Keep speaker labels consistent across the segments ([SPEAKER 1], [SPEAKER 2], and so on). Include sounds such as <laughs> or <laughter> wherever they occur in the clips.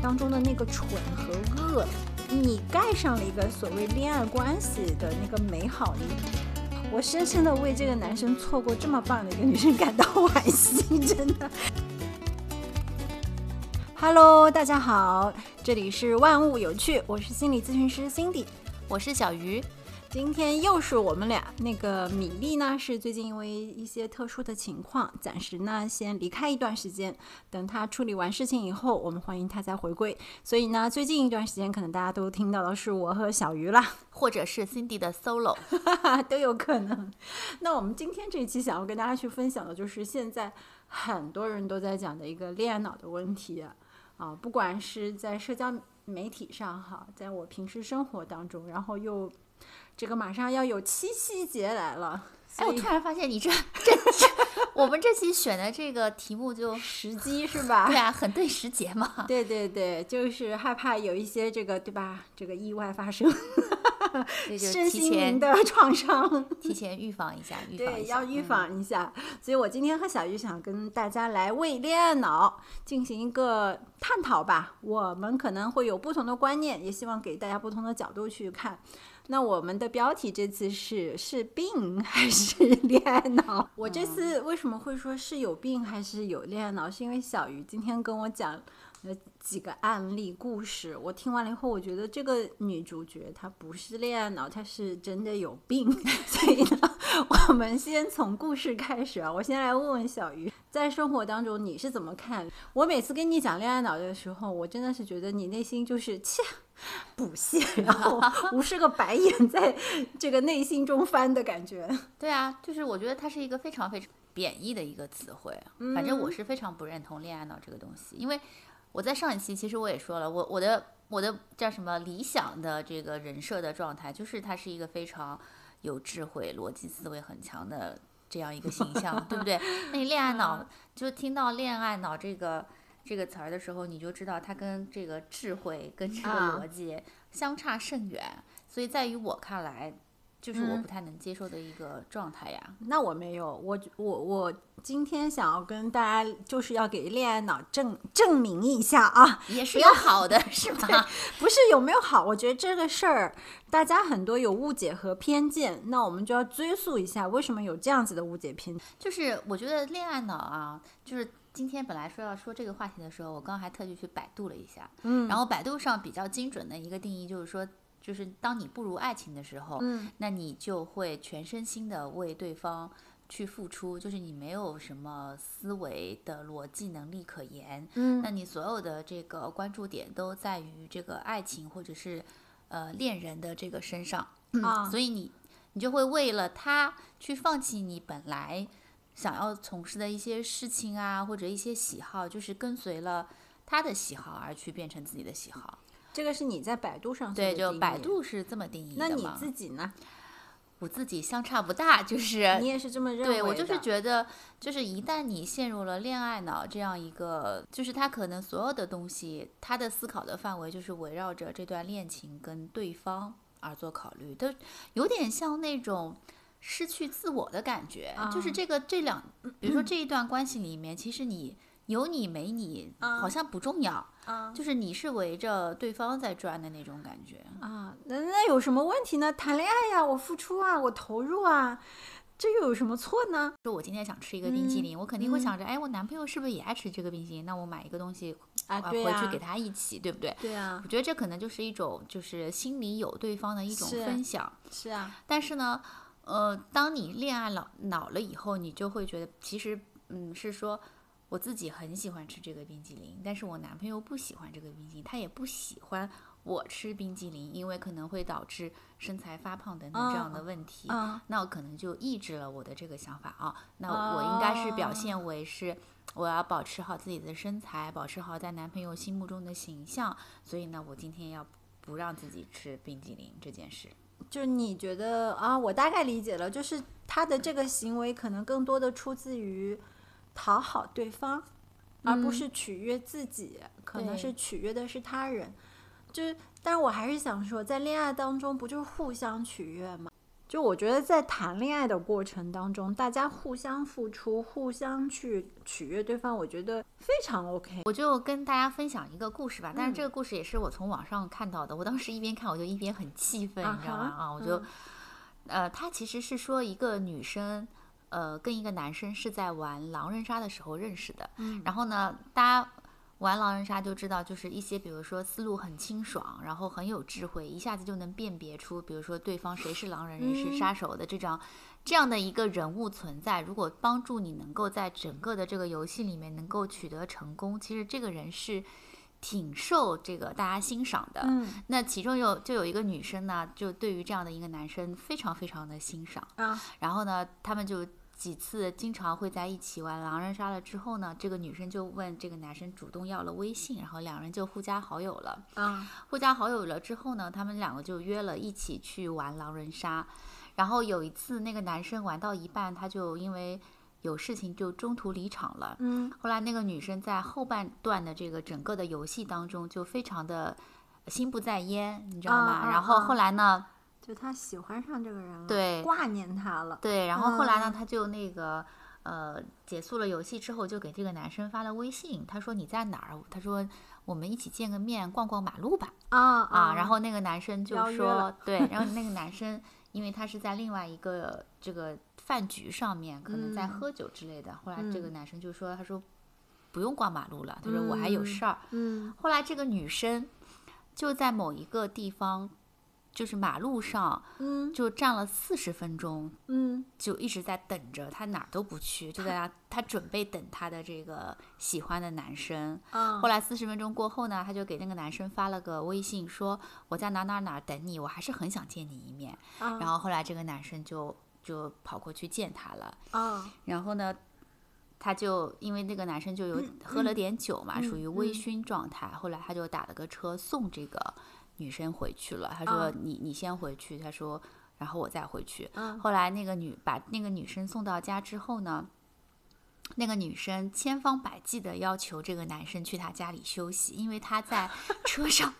[SPEAKER 1] 当中的那个蠢和恶，你盖上了一个所谓恋爱关系的那个美好。我深深的为这个男生错过这么棒的一个女生感到惋惜，真的。Hello，大家好，这里是万物有趣，我是心理咨询师 Cindy，
[SPEAKER 2] 我是小鱼。
[SPEAKER 1] 今天又是我们俩。那个米粒呢，是最近因为一些特殊的情况，暂时呢先离开一段时间。等他处理完事情以后，我们欢迎他再回归。所以呢，最近一段时间可能大家都听到的是我和小鱼啦，<laughs>
[SPEAKER 2] 或者是 Cindy 的 solo，<laughs>
[SPEAKER 1] 都有可能。那我们今天这一期想要跟大家去分享的就是现在很多人都在讲的一个恋爱脑的问题啊，不管是在社交媒体上哈，在我平时生活当中，然后又。这个马上要有七夕节来了，
[SPEAKER 2] 哎，我突然发现你这这这，<laughs> 我们这期选的这个题目就
[SPEAKER 1] 时机是吧？
[SPEAKER 2] 对啊，很对时节嘛。
[SPEAKER 1] 对对对，就是害怕有一些这个对吧？这个意外发生，身心灵的创伤，
[SPEAKER 2] 提前预防一下，预 <laughs>
[SPEAKER 1] 防对，要预防一下。所以我今天和小鱼想跟大家来为恋爱脑进行一个探讨吧。我们可能会有不同的观念，也希望给大家不同的角度去看。那我们的标题这次是是病还是恋爱脑？<laughs> 我这次为什么会说是有病还是有恋爱脑？是因为小鱼今天跟我讲了几个案例故事，我听完了以后，我觉得这个女主角她不是恋爱脑，她是真的有病。<laughs> 所以呢，我们先从故事开始啊。我先来问问小鱼，在生活当中你是怎么看？我每次跟你讲恋爱脑的时候，我真的是觉得你内心就是切。<laughs> 补屑，然后无数个白眼在这个内心中翻的感觉。
[SPEAKER 2] 对啊，就是我觉得它是一个非常非常贬义的一个词汇。反正我是非常不认同恋爱脑这个东西，因为我在上一期其实我也说了，我我的我的叫什么理想的这个人设的状态，就是他是一个非常有智慧、逻辑思维很强的这样一个形象，对不对？<laughs> 那你恋爱脑，就听到恋爱脑这个。这个词儿的时候，你就知道它跟这个智慧、跟这个逻辑相差甚远，所以在于我看来，就是我不太能接受的一个状态呀。
[SPEAKER 1] 那我没有，我我我今天想要跟大家就是要给恋爱脑证证明一下啊，<laughs>
[SPEAKER 2] 也是有好的，是吗？<laughs>
[SPEAKER 1] 不是有没有好？我觉得这个事儿大家很多有误解和偏见，那我们就要追溯一下为什么有这样子的误解偏。
[SPEAKER 2] 就是我觉得恋爱脑啊，就是。今天本来说要说这个话题的时候，我刚刚还特地去百度了一下，嗯，然后百度上比较精准的一个定义就是说，就是当你步入爱情的时候，嗯，那你就会全身心的为对方去付出，就是你没有什么思维的逻辑能力可言，嗯，那你所有的这个关注点都在于这个爱情或者是呃恋人的这个身上，啊，所以你你就会为了他去放弃你本来。想要从事的一些事情啊，或者一些喜好，就是跟随了他的喜好而去变成自己的喜好。
[SPEAKER 1] 这个是你在百度上
[SPEAKER 2] 对，就百度是这么定义
[SPEAKER 1] 的那你自己呢？
[SPEAKER 2] 我自己相差不大，就是 <laughs>
[SPEAKER 1] 你也是这么认为？
[SPEAKER 2] 对我就是觉得，就是一旦你陷入了恋爱脑这样一个，就是他可能所有的东西，他的思考的范围就是围绕着这段恋情跟对方而做考虑，都有点像那种。失去自我的感觉，就是这个这两，比如说 <clears throat> 这一段关系里面，其实你有你没你，好像不重要，就是你是围着对方在转的那种感觉
[SPEAKER 1] 啊。那那有什么问题呢？谈恋爱呀，我付出啊，我投入啊，这又有什么错呢？
[SPEAKER 2] 说我今天想吃一个冰淇淋，我肯定会想着，哎，我男朋友是不是也爱吃这个冰淇淋？那我买一个东西啊，回去给他一起，对不对？
[SPEAKER 1] 对啊。
[SPEAKER 2] 我觉得这可能就是一种，就是心里有对方的一种分享。
[SPEAKER 1] 是啊。
[SPEAKER 2] 但是呢？呃，当你恋爱老老了以后，你就会觉得，其实，嗯，是说我自己很喜欢吃这个冰激凌，但是我男朋友不喜欢这个冰激凌，他也不喜欢我吃冰激凌，因为可能会导致身材发胖等等这样的问题，那我可能就抑制了我的这个想法啊。那我应该是表现为是我要保持好自己的身材，保持好在男朋友心目中的形象，所以呢，我今天要不让自己吃冰激凌这件事。
[SPEAKER 1] 就你觉得啊，我大概理解了，就是他的这个行为可能更多的出自于讨好对方，而不是取悦自己，可能是取悦的是他人。就是，但是我还是想说，在恋爱当中不就是互相取悦吗？就我觉得在谈恋爱的过程当中，大家互相付出，互相去取悦对方，我觉得非常 OK。
[SPEAKER 2] 我就跟大家分享一个故事吧，但是这个故事也是我从网上看到的。我当时一边看，我就一边很气愤，你知道吗？啊，我就，呃，他其实是说一个女生，呃，跟一个男生是在玩狼人杀的时候认识的。嗯，然后呢，大家。玩狼人杀就知道，就是一些比如说思路很清爽，然后很有智慧，一下子就能辨别出，比如说对方谁是狼人，谁是杀手的这张这样的一个人物存在。如果帮助你能够在整个的这个游戏里面能够取得成功，其实这个人是挺受这个大家欣赏的。嗯，那其中有就有一个女生呢，就对于这样的一个男生非常非常的欣赏啊。然后呢，他们就。几次经常会在一起玩狼人杀了之后呢，这个女生就问这个男生主动要了微信，然后两人就互加好友了。嗯，互加好友了之后呢，他们两个就约了一起去玩狼人杀。然后有一次那个男生玩到一半，他就因为有事情就中途离场了。嗯，后来那个女生在后半段的这个整个的游戏当中就非常的心不在焉，你知道吗？然后后来呢？
[SPEAKER 1] 就他喜欢上这个人了，
[SPEAKER 2] 对，
[SPEAKER 1] 挂念他了，
[SPEAKER 2] 对。然后后来呢，他就那个呃结束了游戏之后，就给这个男生发了微信，他说你在哪儿？他说我们一起见个面，逛逛马路吧。啊啊！然后那个男生就说，对。然后那个男生因为他是在另外一个这个饭局上面，可能在喝酒之类的。后来这个男生就说，他说不用逛马路了，他说我还有事儿。嗯。后来这个女生就在某一个地方。就是马路上，嗯，就站了四十分钟，嗯，就一直在等着，他哪儿都不去，就在那，他准备等他的这个喜欢的男生。后来四十分钟过后呢，他就给那个男生发了个微信，说我在哪哪哪等你，我还是很想见你一面。然后后来这个男生就就跑过去见他了。然后呢，他就因为那个男生就有喝了点酒嘛，属于微醺状态。后来他就打了个车送这个。女生回去了，他说：“你你先回去。”他说：“然后我再回去。”后来那个女把那个女生送到家之后呢，那个女生千方百计的要求这个男生去她家里休息，因为她在车 <laughs> 上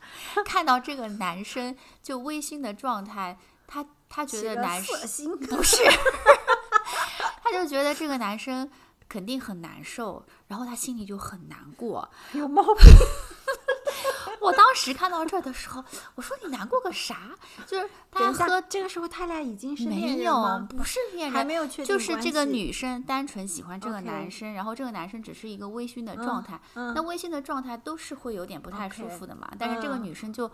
[SPEAKER 2] 看到这个男生就微醺的状态，她她觉得男生不是，<laughs> 她就觉得这个男生肯定很难受，然后她心里就很难过，
[SPEAKER 1] 有毛病。<laughs>
[SPEAKER 2] 我当时看到这儿的时候，我说你难过个啥？就是他和
[SPEAKER 1] 这个时候他俩已经是
[SPEAKER 2] 没有，不是恋人，
[SPEAKER 1] 还没有确
[SPEAKER 2] 定就是这个女生单纯喜欢这个男生，然后这个男生只是一个微醺的状态。那微醺的状态都是会有点不太舒服的嘛。但是这个女生就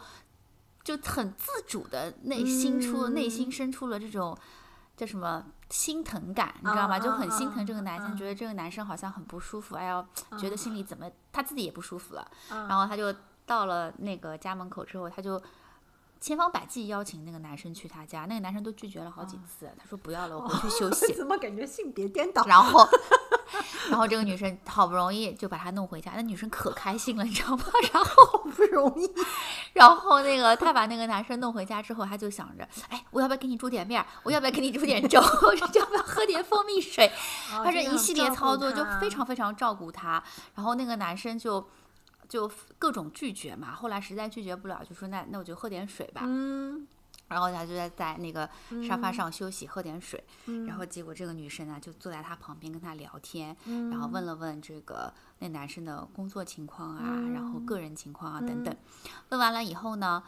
[SPEAKER 2] 就很自主的内心出内心生出了这种叫什么心疼感，你知道吗？就很心疼这个男生，觉得这个男生好像很不舒服，哎呀，觉得心里怎么他自己也不舒服了，然后他就。到了那个家门口之后，他就千方百计邀请那个男生去他家，那个男生都拒绝了好几次。他说不要了，我回去休 <laughs> 息。
[SPEAKER 1] 怎么感觉性别颠倒？
[SPEAKER 2] 然后，然后这个女生好不容易就把他弄回家，那女生可开心了，你知道吗？<laughs> 然后
[SPEAKER 1] 不容易，
[SPEAKER 2] 然后那个他把那个男生弄回家之后，他就想着，哎，我要不要给你煮点面？我要不要给你煮点粥？<laughs> 要不要喝点蜂蜜水？他这一系列操作就非常非常照顾他。然后那个男生就。就各种拒绝嘛，后来实在拒绝不了，就说那那我就喝点水吧。嗯，然后他就在在那个沙发上休息，喝点水。嗯，然后结果这个女生呢就坐在他旁边跟他聊天，然后问了问这个那男生的工作情况啊，然后个人情况啊等等。问完了以后呢，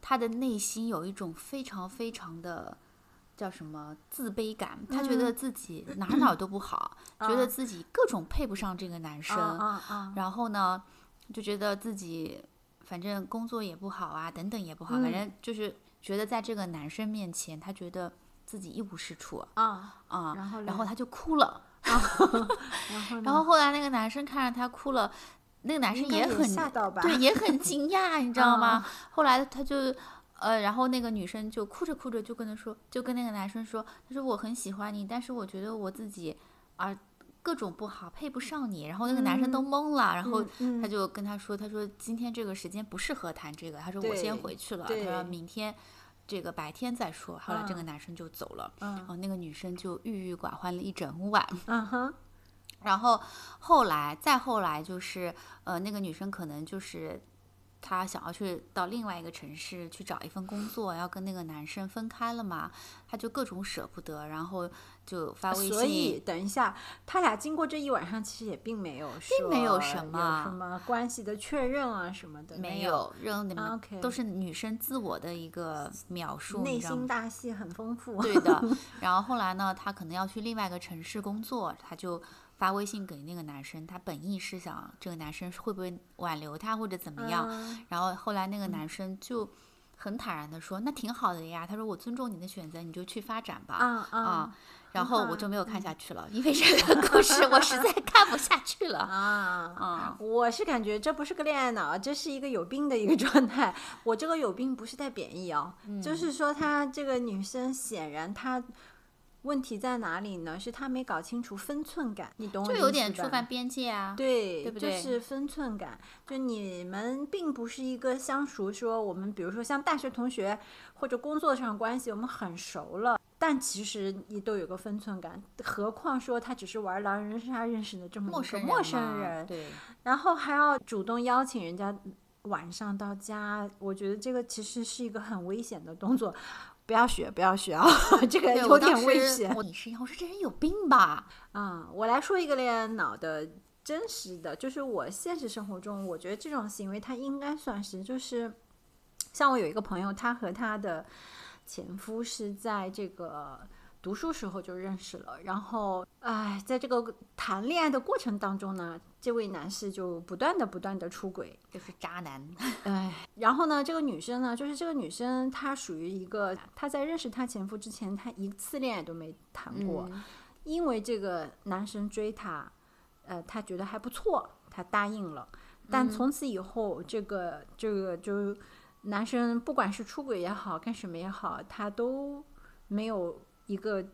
[SPEAKER 2] 他的内心有一种非常非常的叫什么自卑感，他觉得自己哪哪都不好，<clears throat> 觉得自己各种配不上这个男生。然后呢？就觉得自己反正工作也不好啊，等等也不好，反正就是觉得在这个男生面前，他觉得自己一无是处啊啊，然后然后他就哭了，然后 <laughs> 然后后来那个男生看着他哭了，那个男生也很对，也很 <laughs> 惊讶，你知道吗？后来他就呃，然后那个女生就哭着哭着就跟他说，就跟那个男生说，他说我很喜欢你，但是我觉得我自己啊。各种不好，配不上你，然后那个男生都懵了，然后他就跟他说：“他说今天这个时间不适合谈这个，他说我先回去了，他说明天这个白天再说。”后来这个男生就走了，然后那个女生就郁郁寡欢了一整晚。嗯哼，然后后来再后来就是呃，那个女生可能就是她想要去到另外一个城市去找一份工作，要跟那个男生分开了嘛，她就各种舍不得，然后就发微信。
[SPEAKER 1] 所以等一下，他俩经过这一晚上，其实也并没有
[SPEAKER 2] 并没
[SPEAKER 1] 有
[SPEAKER 2] 什
[SPEAKER 1] 么什么关系的确认啊什么的，
[SPEAKER 2] 没
[SPEAKER 1] 有，
[SPEAKER 2] 任何
[SPEAKER 1] 的
[SPEAKER 2] 都是女生自我的一个描述，
[SPEAKER 1] 内心大戏很丰富。
[SPEAKER 2] 对的。<laughs> 然后后来呢，她可能要去另外一个城市工作，她就。发微信给那个男生，他本意是想这个男生会不会挽留他或者怎么样，然后后来那个男生就很坦然的说，那挺好的呀。他说我尊重你的选择，你就去发展吧。
[SPEAKER 1] 啊
[SPEAKER 2] 啊，然后我就没有看下去了，因为这个故事我实在 <laughs> 看不下去了。
[SPEAKER 1] 啊啊，我是感觉这不是个恋爱脑，这是一个有病的一个状态。我这个有病不是带贬义哦，就是说他这个女生显然她。问题在哪里呢？是他没搞清楚分寸感，你懂我意思
[SPEAKER 2] 就有点触犯边界啊，
[SPEAKER 1] 对，
[SPEAKER 2] 对不对？
[SPEAKER 1] 就是分寸感，就你们并不是一个相熟，说我们比如说像大学同学或者工作上关系，我们很熟了，但其实你都有个分寸感，何况说他只是玩狼人杀认识的这么一个陌生人，
[SPEAKER 2] 对，
[SPEAKER 1] 然后还要主动邀请人家晚上到家，我觉得这个其实是一个很危险的动作。不要学，不要学啊！<laughs> 这个有点危险。
[SPEAKER 2] 你是我说这人有病吧？
[SPEAKER 1] 啊，我来说一个恋爱脑的真实的，就是我现实生活中，我觉得这种行为他应该算是，就是像我有一个朋友，他和他的前夫是在这个。读书时候就认识了，然后哎，在这个谈恋爱的过程当中呢，这位男士就不断的不断的出轨，
[SPEAKER 2] 就是渣男。
[SPEAKER 1] 哎，然后呢，这个女生呢，就是这个女生她属于一个，她在认识她前夫之前，她一次恋爱都没谈过，因为这个男生追她，呃，她觉得还不错，她答应了，但从此以后，这个这个就男生不管是出轨也好，干什么也好，他都没有。一个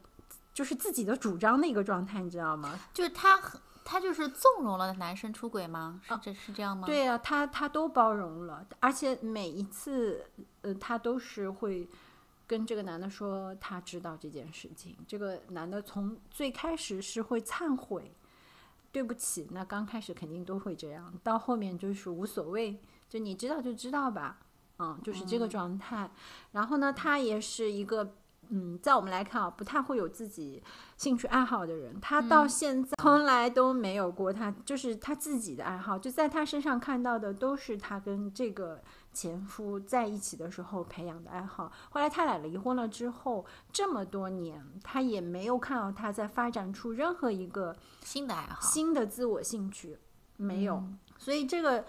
[SPEAKER 1] 就是自己的主张的一个状态，你知道吗？
[SPEAKER 2] 就是他他就是纵容了男生出轨吗？是这是这样吗？
[SPEAKER 1] 对呀，他他都包容了，而且每一次呃，他都是会跟这个男的说他知道这件事情。这个男的从最开始是会忏悔，对不起，那刚开始肯定都会这样，到后面就是无所谓，就你知道就知道吧，嗯，就是这个状态。然后呢，他也是一个。嗯，在我们来看啊，不太会有自己兴趣爱好的人，他到现在从来都没有过他就是他自己的爱好，就在他身上看到的都是他跟这个前夫在一起的时候培养的爱好。后来他俩离婚了之后，这么多年他也没有看到他在发展出任何一个
[SPEAKER 2] 新的爱好、
[SPEAKER 1] 新的自我兴趣，没有。所以这个。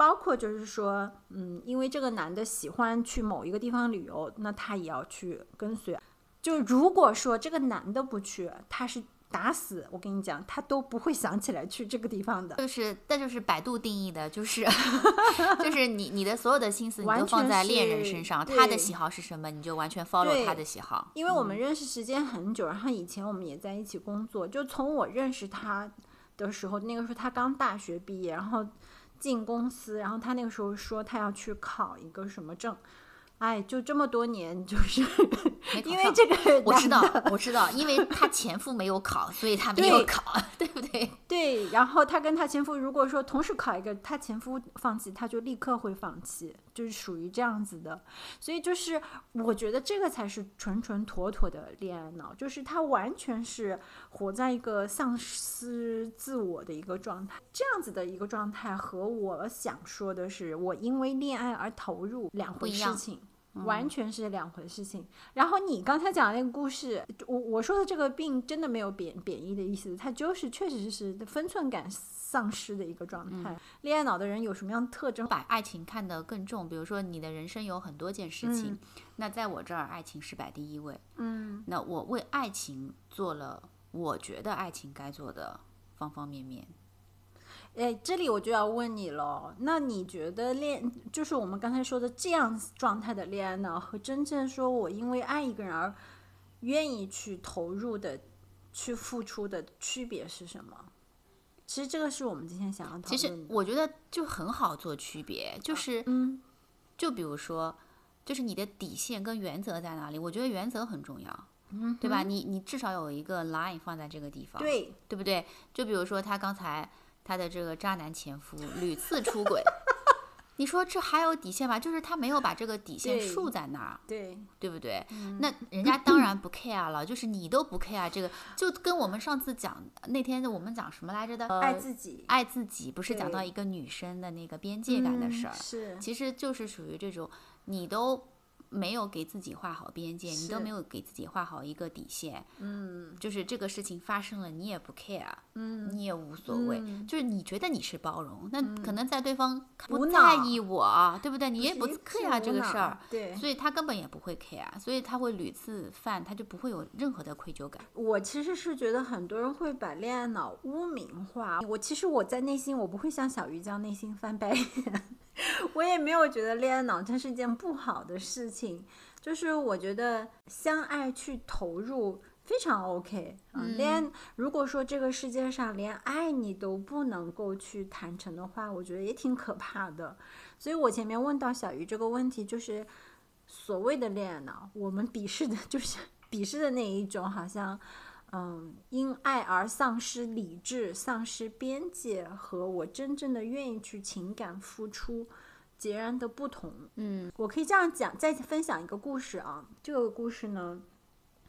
[SPEAKER 1] 包括就是说，嗯，因为这个男的喜欢去某一个地方旅游，那他也要去跟随。就如果说这个男的不去，他是打死我跟你讲，他都不会想起来去这个地方的。
[SPEAKER 2] 就是，那就是百度定义的，就是 <laughs> 就是你你的所有的心思你都放在恋人身上，他的喜好是什么，你就完全 follow 他的喜好。
[SPEAKER 1] 因为我们认识时间很久，然后以前我们也在一起工作，就从我认识他的时候，那个时候他刚大学毕业，然后。进公司，然后他那个时候说他要去考一个什么证，哎，就这么多年，就是 <laughs> 因为这个，
[SPEAKER 2] 我知道，我知道，因为他前夫没有考，所以他没有考，对不对？<laughs>
[SPEAKER 1] 对，然后他跟他前夫如果说同时考一个，他前夫放弃，他就立刻会放弃，就是属于这样子的。所以就是我觉得这个才是纯纯妥妥的恋爱脑，就是他完全是活在一个丧失自我的一个状态，这样子的一个状态和我想说的是，我因为恋爱而投入两回事情。完全是两回事情。然后你刚才讲的那个故事，我我说的这个病真的没有贬贬义的意思，它就是确实是分寸感丧失的一个状态。恋爱脑的人有什么样的特征？
[SPEAKER 2] 把爱情看得更重，比如说你的人生有很多件事情，那在我这儿爱情是摆第一位。
[SPEAKER 1] 嗯，
[SPEAKER 2] 那我为爱情做了我觉得爱情该做的方方面面。
[SPEAKER 1] 哎，这里我就要问你了，那你觉得恋就是我们刚才说的这样状态的恋爱脑，和真正说我因为爱一个人而愿意去投入的、去付出的区别是什么？其实这个是我们今天想要讨论
[SPEAKER 2] 的。其实我觉得就很好做区别，就是
[SPEAKER 1] 嗯，
[SPEAKER 2] 就比如说，就是你的底线跟原则在哪里？我觉得原则很重要，
[SPEAKER 1] 嗯，
[SPEAKER 2] 对吧？你你至少有一个 line 放在这个地方，
[SPEAKER 1] 对
[SPEAKER 2] 对不对？就比如说他刚才。他的这个渣男前夫屡次出轨，<laughs> 你说这还有底线吗？就是他没有把这个底线竖在那儿，
[SPEAKER 1] 对，
[SPEAKER 2] 对不对？
[SPEAKER 1] 嗯
[SPEAKER 2] 那人家当然不 care 了，就是你都不 care 这个，就跟我们上次讲那天我们讲什么来着的？
[SPEAKER 1] 爱
[SPEAKER 2] 呃
[SPEAKER 1] 自己
[SPEAKER 2] 爱自己，不是讲到一个女生的那个边界感的事儿
[SPEAKER 1] 嗯，是
[SPEAKER 2] 其实就是属于这种你都。没有给自己画好边界，你都没有给自己画好一个底线，嗯，就是这个事情发生了，你也不 care，嗯，你也无所谓，
[SPEAKER 1] 嗯
[SPEAKER 2] 就是你觉得你是包容，那可能在对方不在意我，对不对？你也不 care 这个事儿，，
[SPEAKER 1] 对，
[SPEAKER 2] 所以他根本也不会 care，所以他会屡次犯，他就不会有任何的愧疚感。
[SPEAKER 1] 我其实是觉得很多人会把恋爱脑污名化。我其实我在内心我不会像小鱼这样内心翻白眼，<laughs> 我也没有觉得恋爱脑它是件不好的事情。就是我觉得相爱去投入非常 OK 啊、
[SPEAKER 2] 嗯
[SPEAKER 1] 连如果说这个世界上连爱你都不能够去坦诚的话，我觉得也挺可怕的。所以我前面问到小鱼这个问题，就是所谓的恋爱脑，我们鄙视的就是鄙视的那一种，好像。嗯，因爱而丧失理智、丧失边界，和我真正的愿意去情感付出截然的不同。
[SPEAKER 2] 嗯
[SPEAKER 1] 我可以这样讲，再分享一个故事啊。这个故事呢，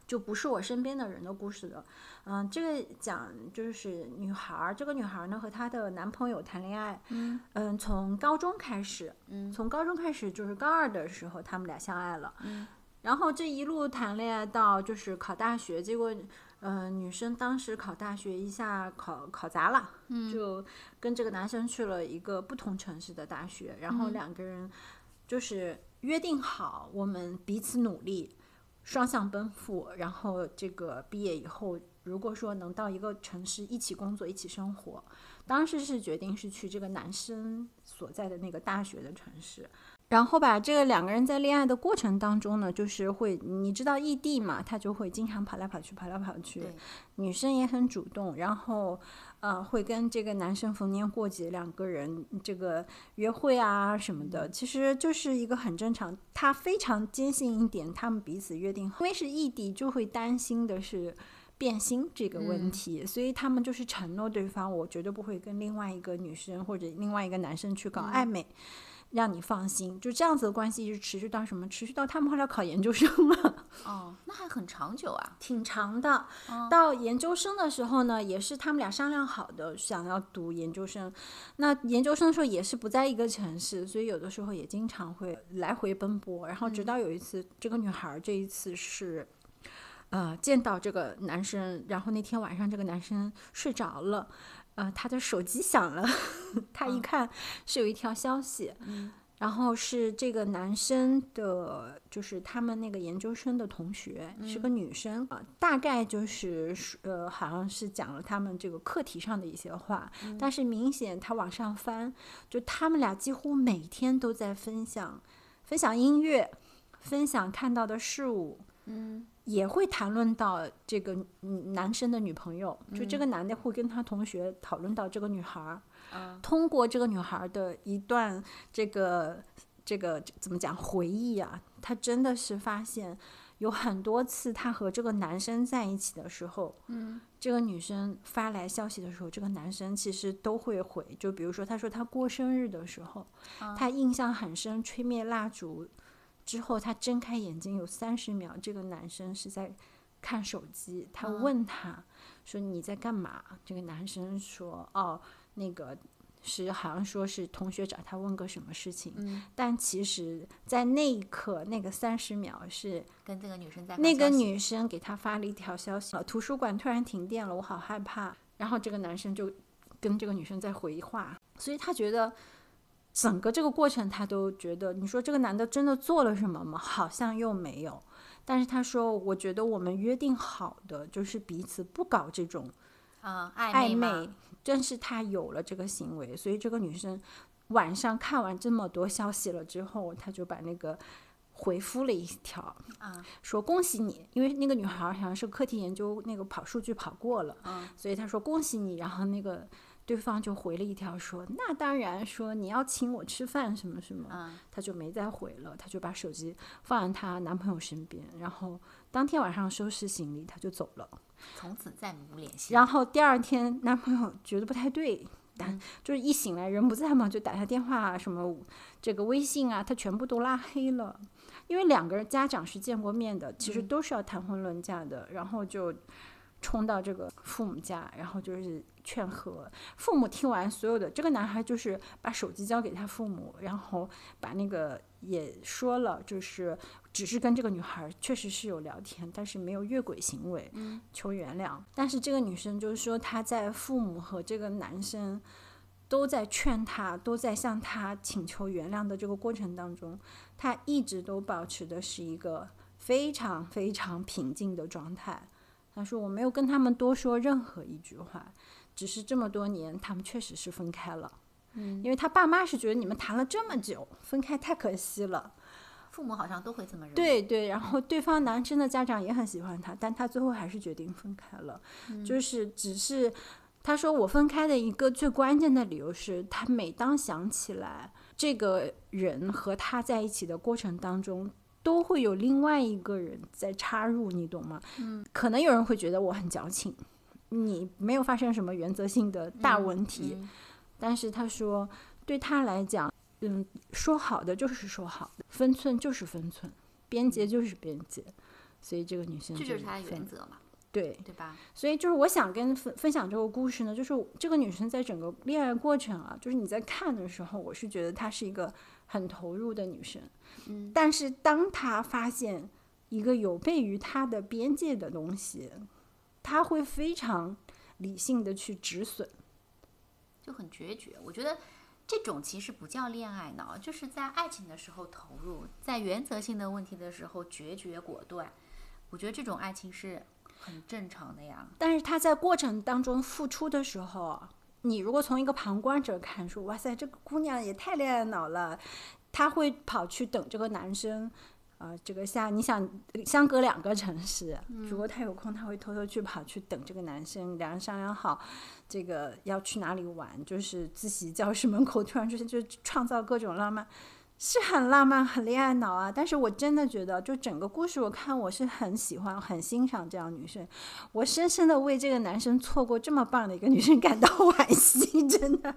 [SPEAKER 1] 就不是我身边的人的故事了。嗯，这个讲就是女孩儿，这个女孩儿呢和她的男朋友谈恋爱。
[SPEAKER 2] 嗯
[SPEAKER 1] 从高中开始，
[SPEAKER 2] 嗯
[SPEAKER 1] 从高中开始就是高二的时候，他们俩相爱了。
[SPEAKER 2] 嗯
[SPEAKER 1] 然后这一路谈恋爱到就是考大学，结果，嗯、女生当时考大学一下考考砸了，
[SPEAKER 2] 嗯
[SPEAKER 1] 就跟这个男生去了一个不同城市的大学，然后
[SPEAKER 2] 嗯
[SPEAKER 1] 两个人就是约定好，我们彼此努力，双向奔赴，然后这个毕业以后，如果说能到一个城市一起工作、一起生活，当时是决定是去这个男生所在的那个大学的城市。然后吧，这个两个人在恋爱的过程当中呢，就是会，你知道异地嘛，他就会经常跑来跑去，跑来跑去
[SPEAKER 2] 对。
[SPEAKER 1] 女生也很主动，然后呃，会跟这个男生逢年过节两个人这个约会啊什么的，其实就是一个很正常。他非常坚信一点，他们彼此约定好，因为是异地，就会担心的是。变心这个问题，所以他们就是承诺对方，我绝对不会跟另外一个女生或者另外一个男生去搞暧昧，让你放心。就这样子的关系，一直持续到什么？持续到他们后来考研究生了。<laughs>
[SPEAKER 2] 哦，那还很长久啊。
[SPEAKER 1] 挺长的。到研究生的时候呢，也是他们俩商量好的，想要读研究生。那研究生的时候也是不在一个城市，所以有的时候也经常会来回奔波。然后直到有一次，这个女孩儿这一次是。呃，见到这个男生，然后那天晚上这个男生睡着了，呃，他的手机响了，<laughs> 他一看是有一条消息，然后是这个男生的，就是他们那个研究生的同学，是个女生啊、大概就是呃，好像是讲了他们这个课题上的一些话，但是明显他往上翻，就他们俩几乎每天都在分享，分享音乐，分享看到的事物，
[SPEAKER 2] 嗯
[SPEAKER 1] 也会谈论到这个嗯男生的女朋友，就这个男的会跟他同学讨论到这个女孩儿，
[SPEAKER 2] 啊。
[SPEAKER 1] 通过这个女孩儿的一段这个这个怎么讲回忆啊，他真的是发现有很多次他和这个男生在一起的时候，
[SPEAKER 2] 嗯。
[SPEAKER 1] 这个女生发来消息的时候，这个男生其实都会回。就比如说，他说他过生日的时候，
[SPEAKER 2] 啊。
[SPEAKER 1] 他印象很深，吹灭蜡烛之后，他睁开眼睛有三十秒，这个男生是在看手机。他
[SPEAKER 2] 嗯
[SPEAKER 1] 问他说你在干嘛？这个男生说哦，那个。是好像说是同学找他问个什么事情，
[SPEAKER 2] 嗯，
[SPEAKER 1] 但其实，在那一刻，那个三十秒是
[SPEAKER 2] 跟这个女生在
[SPEAKER 1] 那个女生给他发了一条消息，呃图书馆突然停电了，我好害怕。然后这个男生就跟这个女生在回话，所以他觉得整个这个过程他都觉得，你说这个男的真的做了什么吗？好像又没有。但是他说，我觉得我们约定好的就是彼此不搞这种
[SPEAKER 2] 啊暧
[SPEAKER 1] 暧
[SPEAKER 2] 昧
[SPEAKER 1] 昧，正是他有了这个行为，所以这个女生晚上看完这么多消息了之后，他就把那个回复了一条，
[SPEAKER 2] 啊
[SPEAKER 1] 说恭喜你，因为那个女孩儿好像是课题研究那个跑数据跑过了，
[SPEAKER 2] 嗯
[SPEAKER 1] 所以他说恭喜你，然后那个对方就回了一条说那当然，说你要请我吃饭什么什么，
[SPEAKER 2] 嗯
[SPEAKER 1] 她就没再回了，她就把手机放在她男朋友身边，然后当天晚上收拾行李，她就走了。
[SPEAKER 2] 从此再无联系。
[SPEAKER 1] 然后第二天男朋友觉得不太对，但就是一醒来人不在嘛，就打他电话啊，什么这个微信啊，他全部都拉黑了。因为两个人家长是见过面的，其实都是要谈婚论嫁的，然后就冲到这个父母家，然后就是劝和。父母听完所有的，这个男孩就是把手机交给他父母，然后把那个也说了，就是只是跟这个女孩确实是有聊天，但是没有越轨行为，求原谅。但是这个女生就是说，她在父母和这个男生都在劝她，都在向她请求原谅的这个过程当中。她一直都保持的是一个非常非常平静的状态。他说：“我没有跟他们多说任何一句话，只是这么多年，他们确实是分开了。
[SPEAKER 2] 嗯，
[SPEAKER 1] 因为他爸妈是觉得你们谈了这么久，分开太可惜了。
[SPEAKER 2] 父母好像都会这么认为。
[SPEAKER 1] 对对，然后对方男生的家长也很喜欢他，但他最后还是决定分开了。就是只是他说我分开的一个最关键的理由是他每当想起来。”这个人和他在一起的过程当中，都会有另外一个人在插入，你懂吗？
[SPEAKER 2] 嗯，
[SPEAKER 1] 可能有人会觉得我很矫情，你没有发生什么原则性的大问题，但是他说，对他来讲，嗯，说好的就是说好的，分寸就是分寸，边界就是边界，所以这个女生
[SPEAKER 2] 这就是她的原则嘛。
[SPEAKER 1] 对
[SPEAKER 2] 对吧？
[SPEAKER 1] 所以就是我想跟分分享这个故事呢，就是这个女生在整个恋爱过程啊，就是你在看的时候，我是觉得她是一个很投入的女生。
[SPEAKER 2] 嗯，
[SPEAKER 1] 但是当她发现一个有悖于她的边界的东西，她会非常理性的去止损，
[SPEAKER 2] 就很决绝。我觉得这种其实不叫恋爱脑，就是在爱情的时候投入，在原则性的问题的时候决绝果断。我觉得这种爱情是。很正常的呀，
[SPEAKER 1] 但是他在过程当中付出的时候，你如果从一个旁观者看，说哇塞，这个姑娘也太恋爱脑了，她会跑去等这个男生，呃，这个下你想相隔两个城市，如果他有空，他会偷偷去跑去等这个男生，两人商量好，这个要去哪里玩，就是自习教室门口突然出现，就创造各种浪漫。是很浪漫、很恋爱脑啊，但是我真的觉得，就整个故事我看我是很喜欢、很欣赏这样女生，我深深的为这个男生错过这么棒的一个女生感到惋惜，真的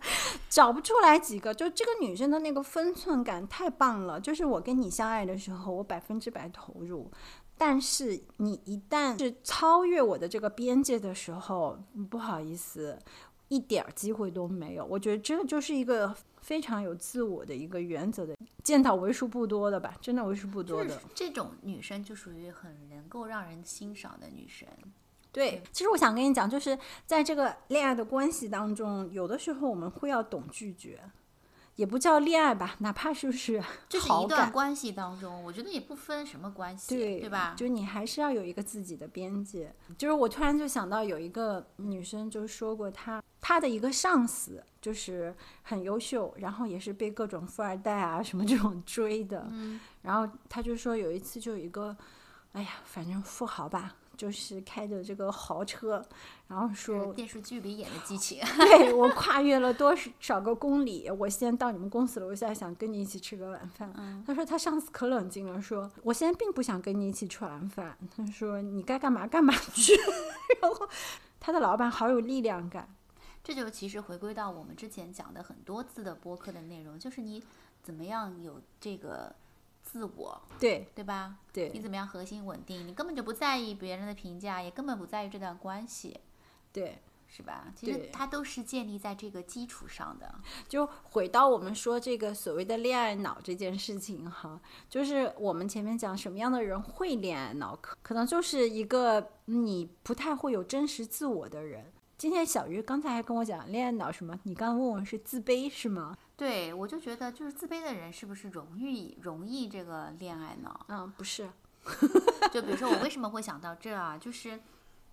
[SPEAKER 1] 找不出来几个。就这个女生的那个分寸感太棒了，就是我跟你相爱的时候，我百分之百投入，但是你一旦是超越我的这个边界的时候，不好意思，一点机会都没有。我觉得这就是一个非常有自我的一个原则的。见到为数不多的吧，真的为数不多的。
[SPEAKER 2] 这种女生就属于很能够让人欣赏的女生。
[SPEAKER 1] 对，其实我想跟你讲，就是在这个恋爱的关系当中，有的时候我们会要懂拒绝，也不叫恋爱吧，哪怕是不是 <laughs>
[SPEAKER 2] 就是一段关系当中，我觉得也不分什么关系，
[SPEAKER 1] 对
[SPEAKER 2] 对吧？
[SPEAKER 1] 就你还是要有一个自己的边界。就是我突然就想到有一个女生就说过，她她的一个上司。就是很优秀，然后也是被各种富二代啊什么这种追的。
[SPEAKER 2] 嗯，<laughs>
[SPEAKER 1] 然后他就说有一次就有一个，哎呀，反正富豪吧，就是开着这个豪车，然后说
[SPEAKER 2] 电视剧里演的激情。<laughs> <laughs>
[SPEAKER 1] 对我跨越了多少个公里，我先到你们公司楼下，想跟你一起吃个晚饭。他说他上司可冷静了，说我现在并不想跟你一起吃晚饭。他说你该干嘛干嘛去。然后他的老板好有力量感。
[SPEAKER 2] 这就其实回归到我们之前讲的很多次的播客的内容，就是你怎么样有这个自我，
[SPEAKER 1] 对
[SPEAKER 2] 对吧？
[SPEAKER 1] 对，
[SPEAKER 2] 你怎么样核心稳定？你根本就不在意别人的评价，也根本不在意这段关系，
[SPEAKER 1] 对，
[SPEAKER 2] 是吧？其实它都是建立在这个基础上的。
[SPEAKER 1] 就回到我们说这个所谓的恋爱脑这件事情哈，就是我们前面讲什么样的人会恋爱脑，可可能就是一个你不太会有真实自我的人。今天小鱼刚才还跟我讲恋爱脑什么？你刚刚问我是自卑是吗？
[SPEAKER 2] 对，我就觉得就是自卑的人是不是容易容易这个恋爱脑？
[SPEAKER 1] 嗯，不是。<laughs>
[SPEAKER 2] 就比如说我为什么会想到这啊？就是，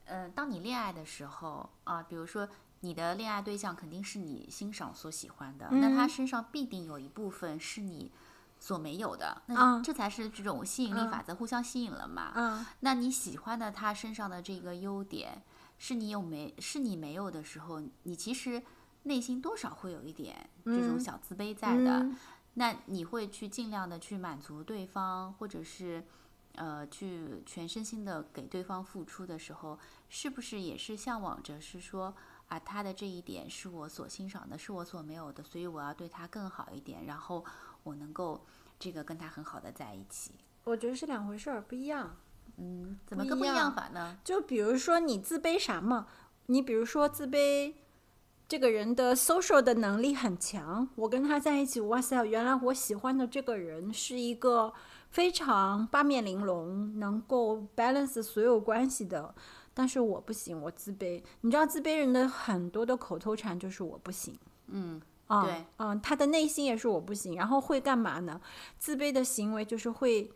[SPEAKER 2] 嗯，当你恋爱的时候啊，比如说你的恋爱对象肯定是你欣赏所喜欢的，那他身上必定有一部分是你所没有的，那这才是这种吸引力法则互相吸引了嘛。
[SPEAKER 1] 嗯，
[SPEAKER 2] 那你喜欢的他身上的这个优点。是你有没是你没有的时候，你其实内心多少会有一点这种小自卑在的。那你会去尽量的去满足对方，或者是呃去全身心的给对方付出的时候，是不是也是向往着是说，啊，他的这一点是我所欣赏的，是我所没有的，所以我要对他更好一点，然后我能够这个跟他很好的在一起。
[SPEAKER 1] 我觉得是两回事儿，不一样。
[SPEAKER 2] 嗯，怎么个不一
[SPEAKER 1] 样
[SPEAKER 2] 样法呢？
[SPEAKER 1] 就比如说你自卑啥嘛，你比如说自卑，这个人的 social 的能力很强，我跟他在一起，哇塞，原来我喜欢的这个人是一个非常八面玲珑，能够 balance 所有关系的。但是我不行，我自卑。你知道自卑人的很多的口头禅就是我不行。
[SPEAKER 2] 嗯，
[SPEAKER 1] 啊，
[SPEAKER 2] 对
[SPEAKER 1] 嗯，他的内心也是我不行，然后会干嘛呢？自卑的行为就是会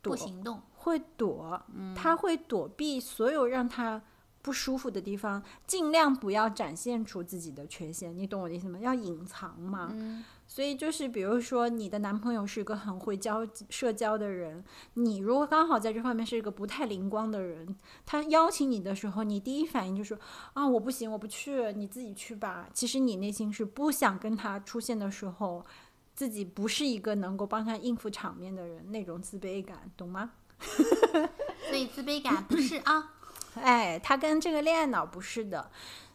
[SPEAKER 1] 躲
[SPEAKER 2] 不行动。
[SPEAKER 1] 会躲，他会躲避所有让他不舒服的地方，尽量不要展现出自己的缺陷，你懂我的意思吗？要隐藏嘛。
[SPEAKER 2] 嗯
[SPEAKER 1] 所以就是，比如说你的男朋友是一个很会交社交的人，你如果刚好在这方面是一个不太灵光的人，他邀请你的时候，你第一反应就是啊，我不行，我不去，你自己去吧。其实你内心是不想跟他出现的时候，自己不是一个能够帮他应付场面的人，那种自卑感，懂吗？<laughs>
[SPEAKER 2] 所以自卑感不是啊，
[SPEAKER 1] 哎，他跟这个恋爱脑不是的。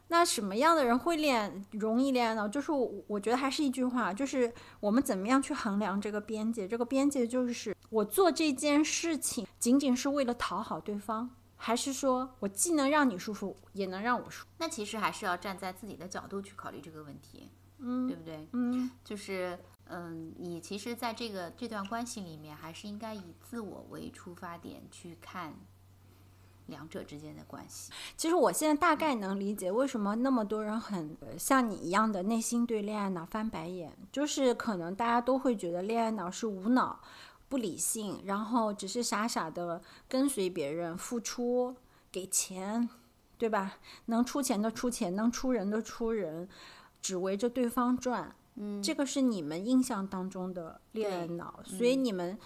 [SPEAKER 1] 那什么样的人会恋容易恋爱脑？就是我我觉得还是一句话，就是我们怎么样去衡量这个边界？这个边界就是我做这件事情仅仅是为了讨好对方，还是说我既能让你舒服，也能让我舒服？
[SPEAKER 2] 那其实还是要站在自己的角度去考虑这个问题，嗯，对不对？
[SPEAKER 1] 嗯，
[SPEAKER 2] 就是，嗯，你其实在这个这段关系里面，还是应该以自我为出发点去看两者之间的关系。
[SPEAKER 1] 其实我现在大概能理解为什么那么多人很呃像你一样的内心对恋爱脑翻白眼，就是可能大家都会觉得恋爱脑是无脑、不理性，然后只是傻傻的跟随别人付出、给钱，对吧？能出钱的出钱，能出人的出人，只围着对方转。嗯，这个是你们印象当中的恋爱脑，所以你们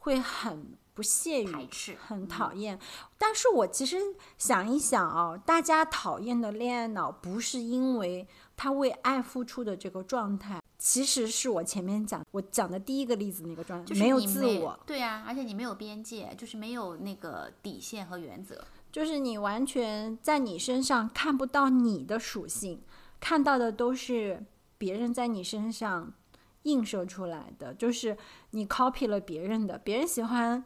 [SPEAKER 1] 会很不屑于
[SPEAKER 2] 排斥
[SPEAKER 1] 很讨厌。但是我其实想一想啊，大家讨厌的恋爱脑不是因为他为爱付出的这个状态，其实是我前面讲我讲的第一个例子那个状态，
[SPEAKER 2] 就是
[SPEAKER 1] 没有自我，
[SPEAKER 2] 对啊，而且你没有边界，就是没有那个底线和原则。
[SPEAKER 1] 就是你完全在你身上看不到你的属性，看到的都是别人在你身上映射出来的，就是你 copy 了别人的，别人喜欢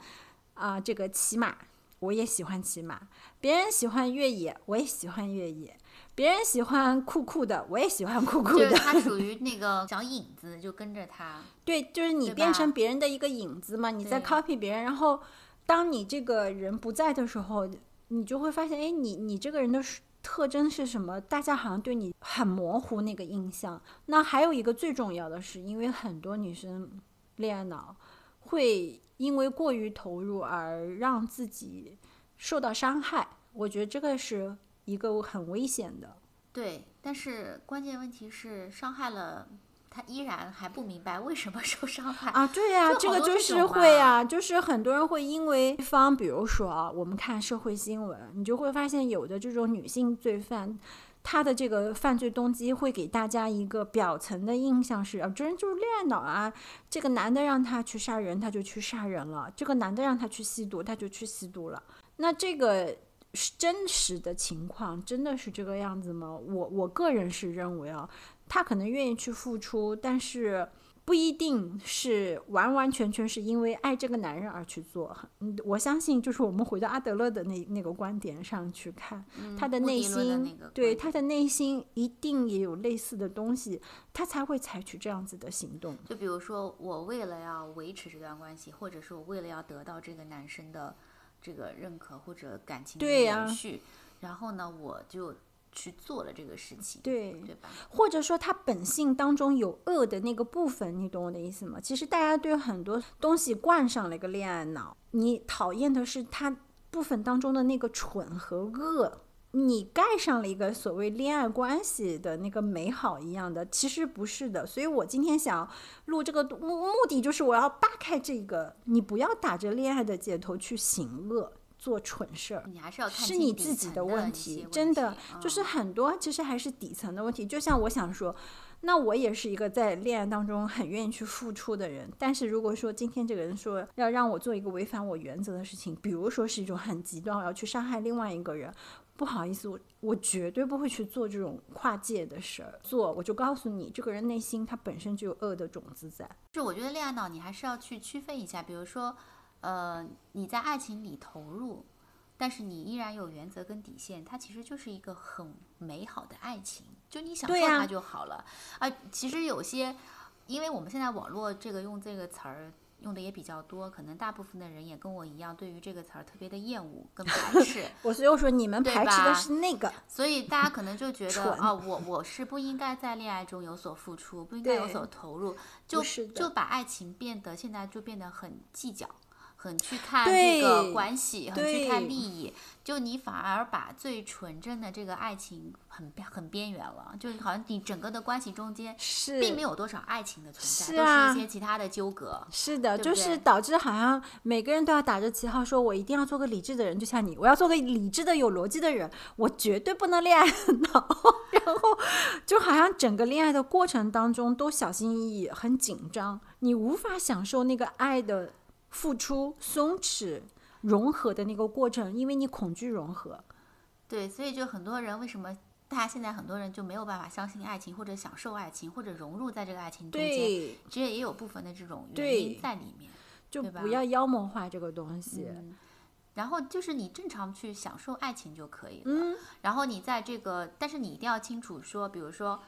[SPEAKER 1] 啊、这个骑马，我也喜欢骑马；别人喜欢越野，我也喜欢越野；别人喜欢酷酷的，我也喜欢酷酷
[SPEAKER 2] 就是
[SPEAKER 1] 的。
[SPEAKER 2] 他属于 <laughs> 那个小影子，就跟着他。
[SPEAKER 1] 对，就是你变成别人的一个影子嘛，你在 copy 别人，然后当你这个人不在的时候，你就会发现，哎，你你这个人的属特征是什么？大家好像对你很模糊那个印象。那还有一个最重要的是，因为很多女生恋爱脑会因为过于投入而让自己受到伤害，我觉得这个是一个很危险的。
[SPEAKER 2] 对，但是关键问题是伤害了他，依然还不明白为什么 <laughs> 受伤害。
[SPEAKER 1] 啊，对呀、这个就是会
[SPEAKER 2] 啊
[SPEAKER 1] 啊，就是很多人会因为对方，比如说啊，我们看社会新闻，你就会发现有的这种女性罪犯，她的这个犯罪动机会给大家一个表层的印象是，啊，这人就是恋爱脑啊，这个男的让他去杀人，他就去杀人了；这个男的让他去吸毒，他就去吸毒了。那这个是真实的情况，真的是这个样子吗？我我个人是认为啊，他可能愿意去付出，但是不一定是完完全全是因为爱这个男人而去做。嗯，我相信就是我们回到阿德勒的那那个观点上去看，他的内心，对
[SPEAKER 2] 观
[SPEAKER 1] 他的内心一定也有类似的东西，他才会采取这样子的行动。
[SPEAKER 2] 就比如说，我为了要维持这段关系，或者是我为了要得到这个男生的这个认可或者感情的延续，然后呢，我就去做了这个事情，
[SPEAKER 1] 对，
[SPEAKER 2] 对吧？
[SPEAKER 1] 或者说他本性当中有恶的那个部分，你懂我的意思吗？其实大家对很多东西冠上了一个恋爱脑，你讨厌的是他部分当中的那个蠢和恶。你盖上了一个所谓恋爱关系的那个美好一样的，其实不是的。所以我今天想录这个目目的就是我要扒开这个，你不要打着恋爱的借头去行恶、做蠢事儿。
[SPEAKER 2] 你还是要看
[SPEAKER 1] 是你自己的问题，真的就是
[SPEAKER 2] 嗯
[SPEAKER 1] 很多其实还是底层的问题。就像我想说，那我也是一个在恋爱当中很愿意去付出的人，但是如果说今天这个人说要让我做一个违反我原则的事情，比如说是一种很极端，我要去伤害另外一个人，不好意思，我我绝对不会去做这种跨界的事儿。做我就告诉你，这个人内心他本身就有恶的种子在。
[SPEAKER 2] 就我觉得恋爱脑你还是要去区分一下，比如说，呃，你在爱情里投入，但是你依然有原则跟底线，它其实就是一个很美好的爱情，就你享受它就好了。啊，其实有些，因为我们现在网络这个用这个词儿。用的也比较多，可能大部分的人也跟我一样，对于这个词儿特别的厌恶跟排斥。<laughs>
[SPEAKER 1] 我所以说你们排斥的是那个，
[SPEAKER 2] 所以大家可能就觉得 <laughs> 啊，我我是不应该在恋爱中有所付出，不应该有所投入，就就把爱情变得现在就变得很计较。很去看这个关系，很去看利益，就你反而把最纯真的这个爱情很很边缘了，就好像你整个的关系中间
[SPEAKER 1] 是
[SPEAKER 2] 并没有多少爱情的存
[SPEAKER 1] 在，都
[SPEAKER 2] 是一些其他的纠葛。
[SPEAKER 1] 是的，就是导致好像每个人都要打着旗号说，我一定要做个理智的人，就像你，我要做个理智的、有逻辑的人，我绝对不能恋爱脑。<laughs> 然后就好像整个恋爱的过程当中都小心翼翼、很紧张，你无法享受那个爱的。付出、松弛、融合的那个过程，因为你恐惧融合，
[SPEAKER 2] 对，所以就很多人为什么大家现在很多人就没有办法相信爱情，或者享受爱情，或者融入在这个爱情中间，其实也有部分的这种原因在里面，
[SPEAKER 1] 就不要妖魔化这个东西。
[SPEAKER 2] 然后就是你正常去享受爱情就可以了。嗯。然后你在这个，但是你一定要清楚说，比如说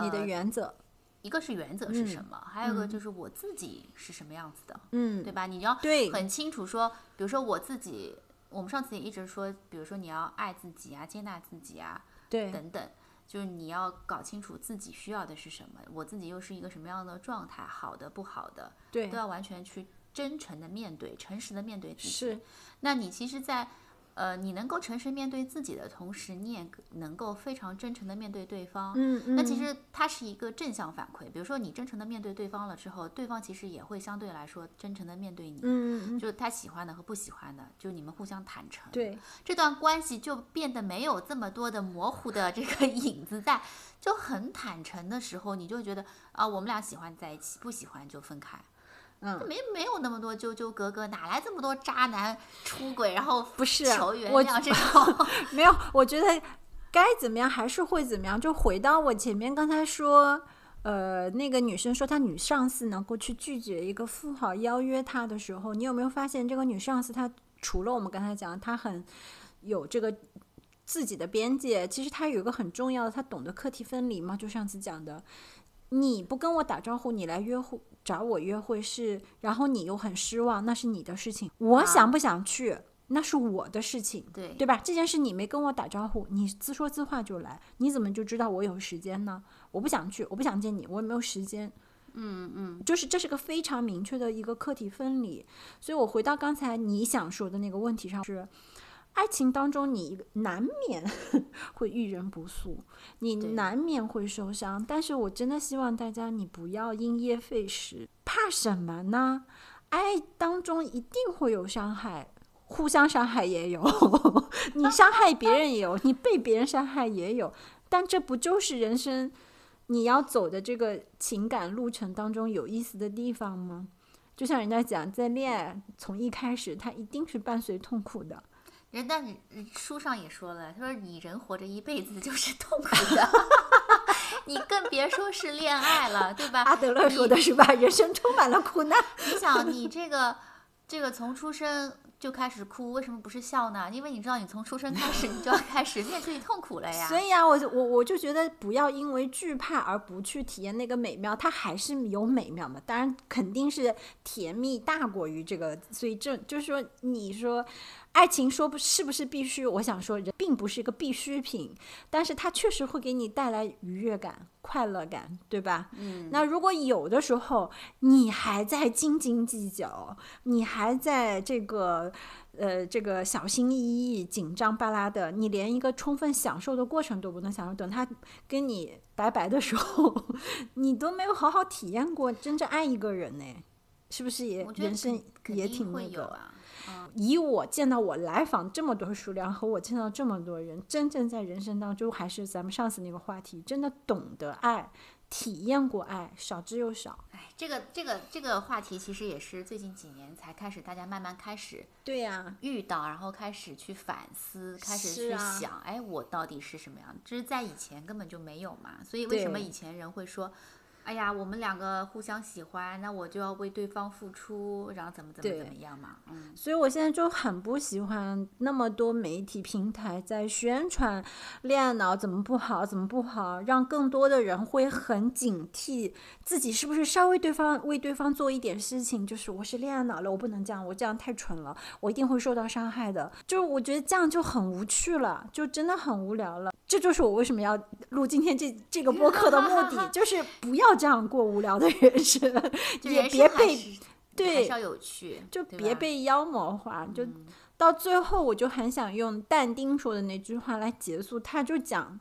[SPEAKER 1] 你的原则。
[SPEAKER 2] 一个是原则是什么，还有一个就是我自己是什么样子的，
[SPEAKER 1] 嗯，
[SPEAKER 2] 对吧？你要很清楚说，比如说我自己，我们上次也一直说，比如说你要爱自己啊，接纳自己啊，
[SPEAKER 1] 对，
[SPEAKER 2] 等等，就是你要搞清楚自己需要的是什么，我自己又是一个什么样的状态，好的不好的，
[SPEAKER 1] 对，
[SPEAKER 2] 都要完全去真诚的面对，诚实的面对自己。
[SPEAKER 1] 是，
[SPEAKER 2] 那你其实，在。呃，你能够诚实面对自己的同时，你也能够非常真诚的面对对方。
[SPEAKER 1] 嗯
[SPEAKER 2] 嗯。那其实它是一个正向反馈。比如说，你真诚的面对对方了之后，对方其实也会相对来说真诚的面对你。
[SPEAKER 1] 嗯
[SPEAKER 2] 嗯。就是他喜欢的和不喜欢的，就你们互相坦诚。
[SPEAKER 1] 对。
[SPEAKER 2] 这段关系就变得没有这么多的模糊的这个 <laughs> 影子在，就很坦诚的时候，你就觉得啊，我们俩喜欢在一起，不喜欢就分开。
[SPEAKER 1] 嗯，
[SPEAKER 2] 没没有那么多纠纠葛葛，哪来这么多渣男出轨，然后
[SPEAKER 1] 不是
[SPEAKER 2] 求原谅这种？<laughs>
[SPEAKER 1] 没有，我觉得该怎么样还是会怎么样。就回到我前面刚才说，呃，那个女生说她女上司能够去拒绝一个富豪邀约她的时候，你有没有发现这个女上司她除了我们刚才讲，她很有这个自己的边界，其实她有一个很重要的，她懂得课题分离嘛？就上次讲的，你不跟我打招呼，你来约会。找我约会是，然后你又很失望，那是你的事情。我想不想去，那是我的事情，
[SPEAKER 2] 对
[SPEAKER 1] 对吧？这件事你没跟我打招呼，你自说自话就来，你怎么就知道我有时间呢？我不想去，我不想见你，我也没有时间。
[SPEAKER 2] 嗯嗯，
[SPEAKER 1] 就是这是个非常明确的一个课题分离。所以我回到刚才你想说的那个问题上是。爱情当中，你难免 <laughs> 会遇人不淑，你难免会受伤。但是我真的希望大家，你不要因噎废食，怕什么呢？爱当中一定会有伤害，互相伤害也有，<laughs> 你伤害别人也有，你被别人伤害也有。但这不就是人生你要走的这个情感路程当中有意思的地方吗？就像人家讲，在恋爱从一开始，它一定是伴随痛苦的。
[SPEAKER 2] 人但书上也说了，他说你人活着一辈子就是痛苦的，<laughs> 你更别说是恋爱了，对吧？
[SPEAKER 1] 阿德勒说的是吧？人生充满了苦难。
[SPEAKER 2] 你想，你这个这个从出生就开始哭，为什么不是笑呢？因为你知道，你从出生开始，你就要开始面对痛苦了呀。
[SPEAKER 1] 所以啊，我就我我就觉得不要因为惧怕而不去体验那个美妙，它还是有美妙嘛。当然，肯定是甜蜜大过于这个。所以这就是说，你说。爱情说不是不是必须？我想说，人并不是一个必需品，但是它确实会给你带来愉悦感、快乐感，对吧？
[SPEAKER 2] 嗯。
[SPEAKER 1] 那如果有的时候你还在斤斤计较，你还在这个呃这个小心翼翼、紧张巴拉的，你连一个充分享受的过程都不能享受，等他跟你拜拜的时候，<laughs> 你都没有好好体验过真正爱一个人呢，是不是也人生也挺那个？以我见到我来访这么多数量和我见到这么多人，真正在人生当中，还是咱们上次那个话题，真的懂得爱。体验过爱少之又少，
[SPEAKER 2] 哎，这个这个这个话题其实也是最近几年才开始，大家慢慢开始
[SPEAKER 1] 对呀
[SPEAKER 2] 遇到，然后开始去反思，开始去想，哎，我到底是什么样？这是在以前根本就没有嘛，所以为什么以前人会说？哎呀，我们两个互相喜欢，那我就要为对方付出，然后怎么怎么怎么样嘛？嗯，
[SPEAKER 1] 所以我现在就很不喜欢那么多媒体平台在宣传恋爱脑怎么不好，怎么不好，让更多的人会很警惕自己是不是稍微对方为对方做一点事情，就是我是恋爱脑了，我不能这样，我这样太蠢了，我一定会受到伤害的。就我觉得这样就很无趣了，就真的很无聊了。这就是我为什么要录今天这这个播 <laughs> 客的目的，就是不要。这样过无聊的人生，也别被对，
[SPEAKER 2] 有趣，
[SPEAKER 1] 就别被妖魔化。就到最后，我就很想用但丁说的那句话来结束。他就讲。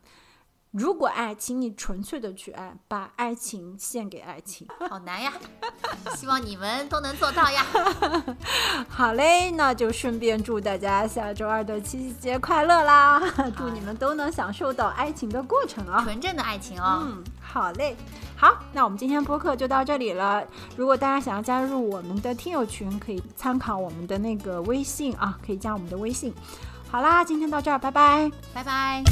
[SPEAKER 1] 如果爱，请你纯粹的去爱，把爱情献给爱情。<laughs>
[SPEAKER 2] 好难呀，希望你们都能做到呀。<laughs>
[SPEAKER 1] 好嘞，那就顺便祝大家下周二的七夕节快乐啦！祝你们都能享受到爱情的过程啊，
[SPEAKER 2] 纯正的爱情哦。
[SPEAKER 1] 嗯，好嘞，好，那我们今天播客就到这里了。如果大家想要加入我们的听友群，可以参考我们的那个微信啊，可以加我们的微信。好啦，今天到这儿，拜拜，
[SPEAKER 2] 拜拜。